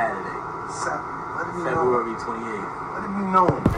Saturday, Sa- Let. February 28th. Let it be known.